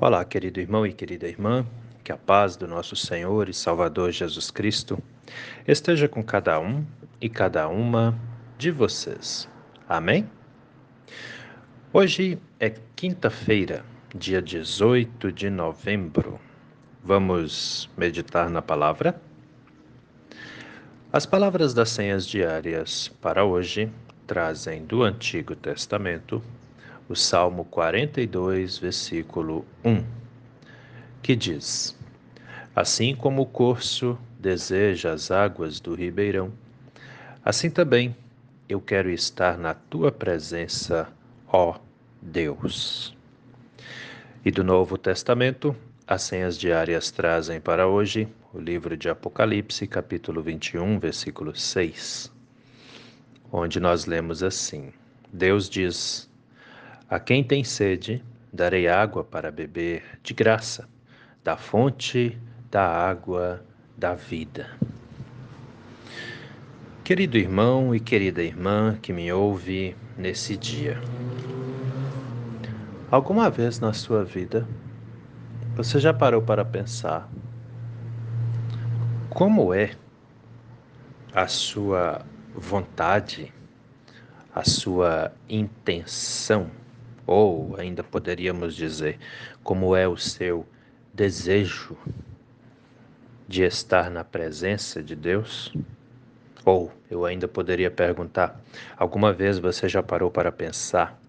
Olá, querido irmão e querida irmã, que a paz do nosso Senhor e Salvador Jesus Cristo esteja com cada um e cada uma de vocês. Amém? Hoje é quinta-feira, dia 18 de novembro. Vamos meditar na palavra? As palavras das senhas diárias para hoje trazem do Antigo Testamento o Salmo 42, versículo 1, que diz: Assim como o corso deseja as águas do ribeirão, assim também eu quero estar na tua presença, ó Deus. E do Novo Testamento, as senhas diárias trazem para hoje o livro de Apocalipse, capítulo 21, versículo 6, onde nós lemos assim: Deus diz: a quem tem sede, darei água para beber de graça, da fonte da água da vida. Querido irmão e querida irmã que me ouve nesse dia, alguma vez na sua vida você já parou para pensar como é a sua vontade, a sua intenção ou ainda poderíamos dizer, como é o seu desejo de estar na presença de Deus? Ou eu ainda poderia perguntar: alguma vez você já parou para pensar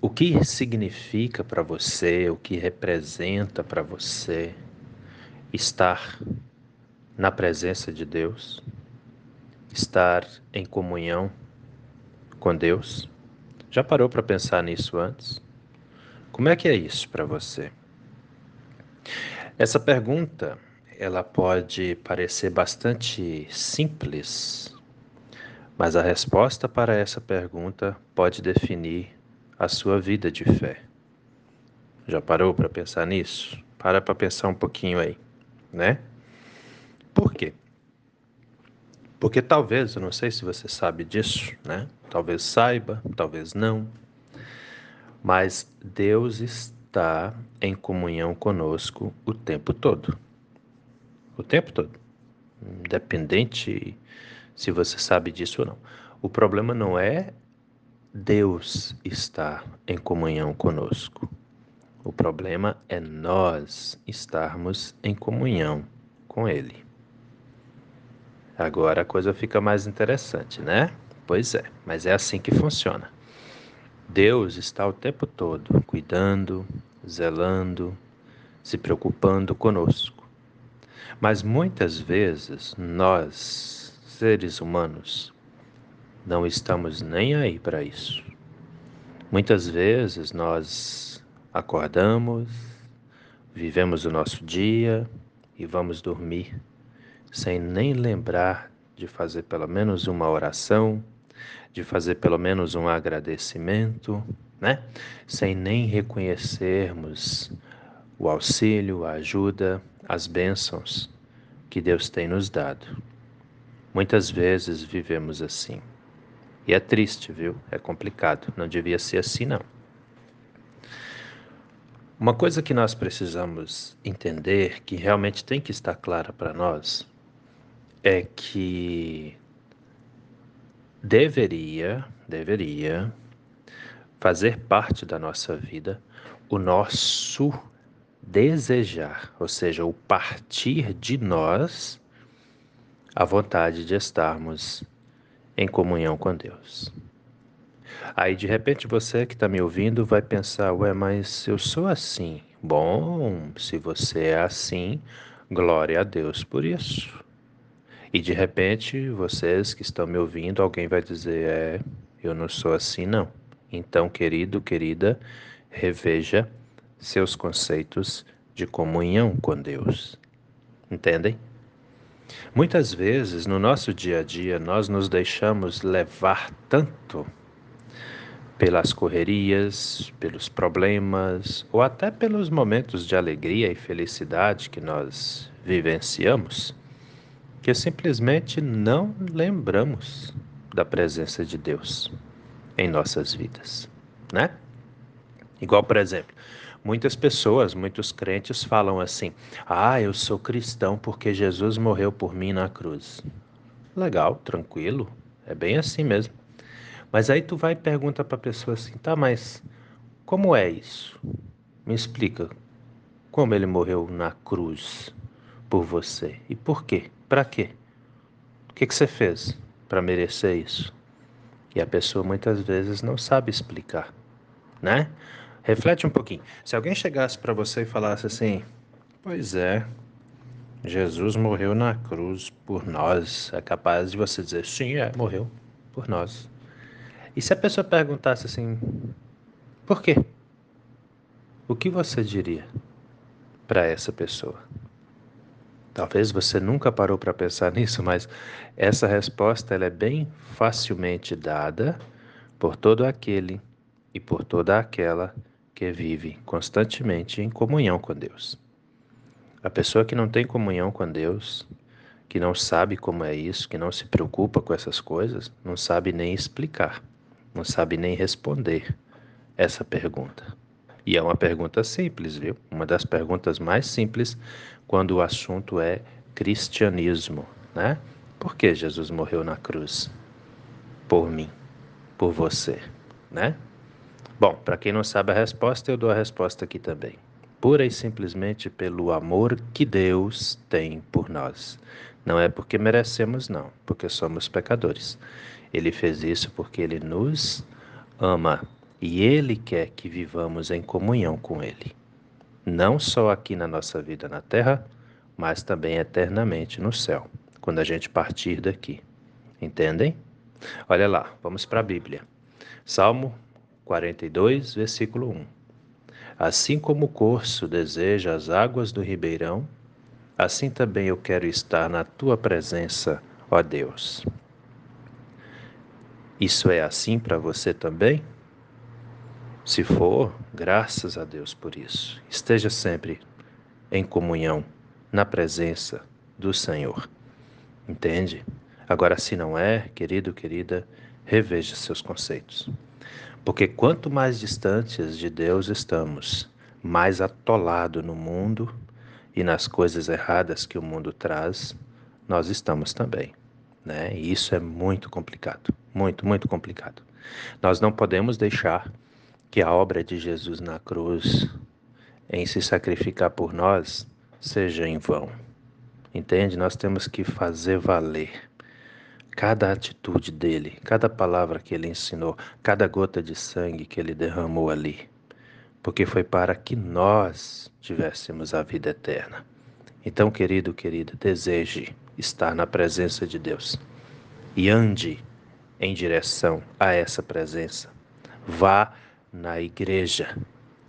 o que significa para você, o que representa para você estar na presença de Deus? Estar em comunhão com Deus? Já parou para pensar nisso antes? Como é que é isso para você? Essa pergunta, ela pode parecer bastante simples, mas a resposta para essa pergunta pode definir a sua vida de fé. Já parou para pensar nisso? Para para pensar um pouquinho aí, né? Por quê? Porque talvez, eu não sei se você sabe disso, né? Talvez saiba, talvez não. Mas Deus está em comunhão conosco o tempo todo. O tempo todo. Independente se você sabe disso ou não. O problema não é Deus estar em comunhão conosco. O problema é nós estarmos em comunhão com Ele. Agora a coisa fica mais interessante, né? Pois é, mas é assim que funciona. Deus está o tempo todo cuidando, zelando, se preocupando conosco. Mas muitas vezes nós, seres humanos, não estamos nem aí para isso. Muitas vezes nós acordamos, vivemos o nosso dia e vamos dormir sem nem lembrar de fazer pelo menos uma oração, de fazer pelo menos um agradecimento, né? Sem nem reconhecermos o auxílio, a ajuda, as bênçãos que Deus tem nos dado. Muitas vezes vivemos assim. E é triste, viu? É complicado. Não devia ser assim, não. Uma coisa que nós precisamos entender, que realmente tem que estar clara para nós, é que deveria, deveria fazer parte da nossa vida o nosso desejar, ou seja, o partir de nós a vontade de estarmos em comunhão com Deus. Aí de repente você que está me ouvindo vai pensar, ué, mas eu sou assim. Bom, se você é assim, glória a Deus por isso. E de repente, vocês que estão me ouvindo, alguém vai dizer: É, eu não sou assim, não. Então, querido, querida, reveja seus conceitos de comunhão com Deus. Entendem? Muitas vezes no nosso dia a dia nós nos deixamos levar tanto pelas correrias, pelos problemas ou até pelos momentos de alegria e felicidade que nós vivenciamos que simplesmente não lembramos da presença de Deus em nossas vidas, né? Igual, por exemplo, muitas pessoas, muitos crentes falam assim: "Ah, eu sou cristão porque Jesus morreu por mim na cruz". Legal, tranquilo, é bem assim mesmo. Mas aí tu vai e pergunta para a pessoa assim: "Tá, mas como é isso? Me explica. Como ele morreu na cruz por você? E por quê? Para quê? O que, que você fez para merecer isso?" E a pessoa muitas vezes não sabe explicar, né? Reflete um pouquinho. Se alguém chegasse para você e falasse assim: Pois é, Jesus morreu na cruz por nós, é capaz de você dizer: Sim, é, morreu por nós. E se a pessoa perguntasse assim: Por quê? O que você diria para essa pessoa? Talvez você nunca parou para pensar nisso, mas essa resposta ela é bem facilmente dada por todo aquele e por toda aquela que vive constantemente em comunhão com Deus. A pessoa que não tem comunhão com Deus, que não sabe como é isso, que não se preocupa com essas coisas, não sabe nem explicar, não sabe nem responder essa pergunta. E é uma pergunta simples, viu? Uma das perguntas mais simples quando o assunto é cristianismo, né? Por que Jesus morreu na cruz? Por mim, por você, né? Bom, para quem não sabe a resposta, eu dou a resposta aqui também. Pura e simplesmente pelo amor que Deus tem por nós. Não é porque merecemos, não, porque somos pecadores. Ele fez isso porque ele nos ama e Ele quer que vivamos em comunhão com Ele, não só aqui na nossa vida na terra, mas também eternamente no céu, quando a gente partir daqui. Entendem? Olha lá, vamos para a Bíblia. Salmo 42, versículo 1. Assim como o corso deseja as águas do ribeirão, assim também eu quero estar na tua presença, ó Deus. Isso é assim para você também? Se for, graças a Deus por isso. Esteja sempre em comunhão, na presença do Senhor. Entende? Agora, se não é, querido, querida, reveja seus conceitos. Porque quanto mais distantes de Deus estamos, mais atolado no mundo e nas coisas erradas que o mundo traz, nós estamos também. Né? E isso é muito complicado, muito, muito complicado. Nós não podemos deixar que a obra de Jesus na cruz, em se sacrificar por nós, seja em vão. Entende? Nós temos que fazer valer cada atitude dele, cada palavra que ele ensinou, cada gota de sangue que ele derramou ali, porque foi para que nós tivéssemos a vida eterna. Então, querido, querida, deseje estar na presença de Deus e ande em direção a essa presença. Vá na igreja.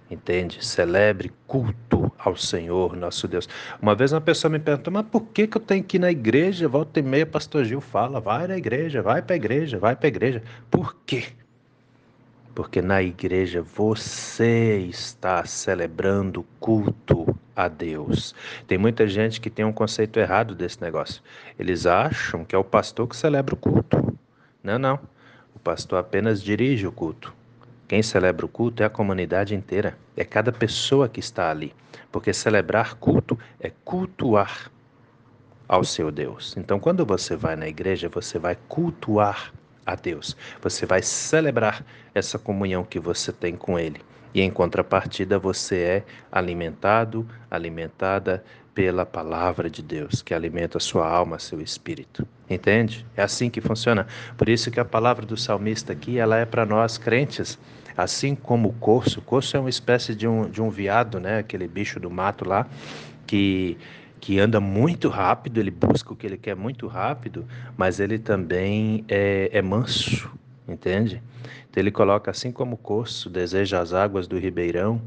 Entende? Celebre culto ao Senhor nosso Deus. Uma vez uma pessoa me perguntou, mas por que, que eu tenho que ir na igreja? Volta e meia, pastor Gil fala, vai na igreja, vai para a igreja, vai para a igreja. Por quê? Porque na igreja você está celebrando culto a Deus. Tem muita gente que tem um conceito errado desse negócio. Eles acham que é o pastor que celebra o culto. Não, não. O pastor apenas dirige o culto. Quem celebra o culto é a comunidade inteira, é cada pessoa que está ali, porque celebrar culto é cultuar ao seu Deus. Então, quando você vai na igreja, você vai cultuar a Deus, você vai celebrar essa comunhão que você tem com Ele. E em contrapartida, você é alimentado, alimentada pela palavra de Deus, que alimenta sua alma, seu espírito. Entende? É assim que funciona. Por isso que a palavra do salmista aqui, ela é para nós crentes, assim como o corso. O corso é uma espécie de um, de um viado, né? Aquele bicho do mato lá, que que anda muito rápido, ele busca o que ele quer muito rápido, mas ele também é, é manso, entende? Então ele coloca assim como o corso deseja as águas do ribeirão,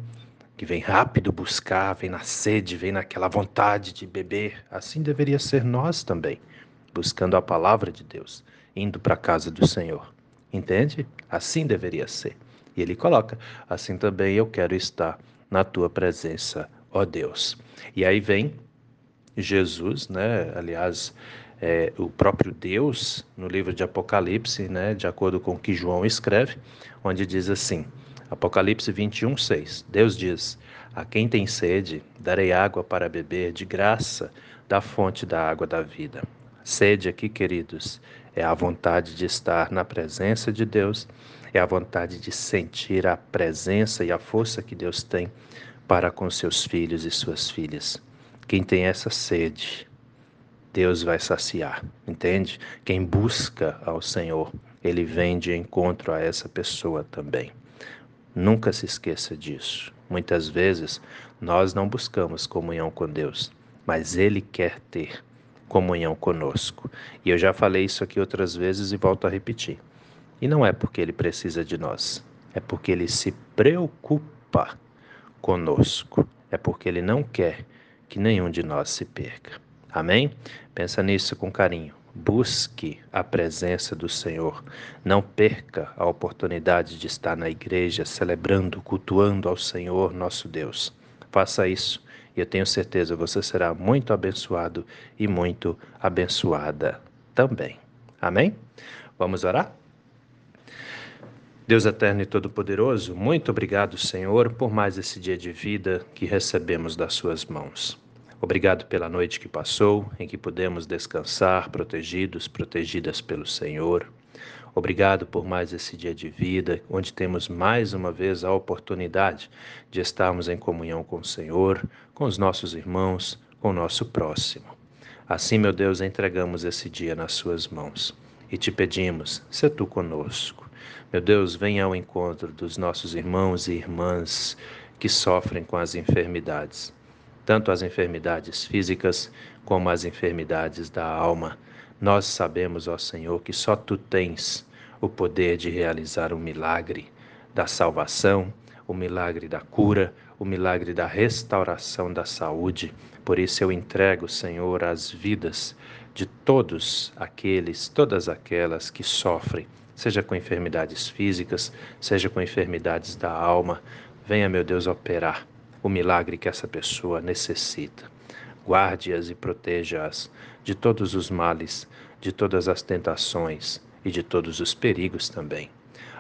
que vem rápido buscar, vem na sede, vem naquela vontade de beber. Assim deveria ser nós também, buscando a palavra de Deus, indo para a casa do Senhor. Entende? Assim deveria ser. E ele coloca: assim também eu quero estar na tua presença, ó Deus. E aí vem Jesus, né? Aliás, é, o próprio Deus, no livro de Apocalipse, né? De acordo com o que João escreve, onde diz assim: Apocalipse 21, 6. Deus diz: A quem tem sede, darei água para beber de graça da fonte da água da vida. Sede aqui, queridos, é a vontade de estar na presença de Deus, é a vontade de sentir a presença e a força que Deus tem para com seus filhos e suas filhas. Quem tem essa sede, Deus vai saciar, entende? Quem busca ao Senhor, ele vem de encontro a essa pessoa também. Nunca se esqueça disso. Muitas vezes nós não buscamos comunhão com Deus, mas Ele quer ter comunhão conosco. E eu já falei isso aqui outras vezes e volto a repetir. E não é porque Ele precisa de nós, é porque Ele se preocupa conosco, é porque Ele não quer que nenhum de nós se perca. Amém? Pensa nisso com carinho. Busque a presença do Senhor. Não perca a oportunidade de estar na igreja celebrando, cultuando ao Senhor nosso Deus. Faça isso e eu tenho certeza você será muito abençoado e muito abençoada também. Amém? Vamos orar? Deus eterno e todo-poderoso, muito obrigado, Senhor, por mais esse dia de vida que recebemos das Suas mãos. Obrigado pela noite que passou, em que pudemos descansar, protegidos, protegidas pelo Senhor. Obrigado por mais esse dia de vida, onde temos mais uma vez a oportunidade de estarmos em comunhão com o Senhor, com os nossos irmãos, com o nosso próximo. Assim, meu Deus, entregamos esse dia nas Suas mãos e te pedimos, se tu conosco. Meu Deus, venha ao encontro dos nossos irmãos e irmãs que sofrem com as enfermidades tanto as enfermidades físicas como as enfermidades da alma. Nós sabemos, ó Senhor, que só tu tens o poder de realizar o milagre da salvação, o milagre da cura, o milagre da restauração da saúde. Por isso eu entrego, Senhor, as vidas de todos aqueles, todas aquelas que sofrem, seja com enfermidades físicas, seja com enfermidades da alma. Venha, meu Deus, operar o milagre que essa pessoa necessita. Guarde-as e proteja-as de todos os males, de todas as tentações e de todos os perigos também.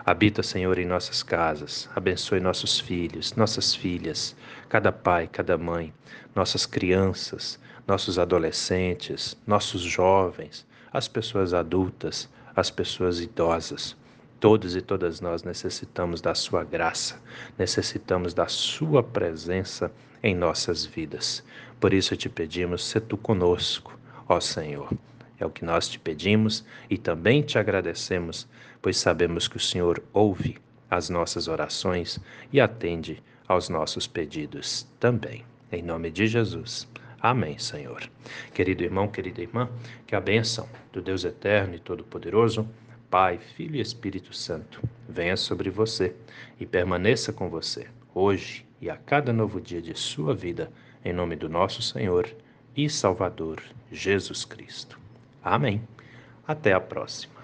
Habita, Senhor, em nossas casas, abençoe nossos filhos, nossas filhas, cada pai, cada mãe, nossas crianças, nossos adolescentes, nossos jovens, as pessoas adultas, as pessoas idosas. Todos e todas nós necessitamos da Sua graça, necessitamos da Sua presença em nossas vidas. Por isso te pedimos, se tu conosco, ó Senhor. É o que nós te pedimos e também te agradecemos, pois sabemos que o Senhor ouve as nossas orações e atende aos nossos pedidos também. Em nome de Jesus. Amém, Senhor. Querido irmão, querida irmã, que a bênção do Deus eterno e todo-poderoso Pai, Filho e Espírito Santo, venha sobre você e permaneça com você, hoje e a cada novo dia de sua vida, em nome do nosso Senhor e Salvador Jesus Cristo. Amém. Até a próxima.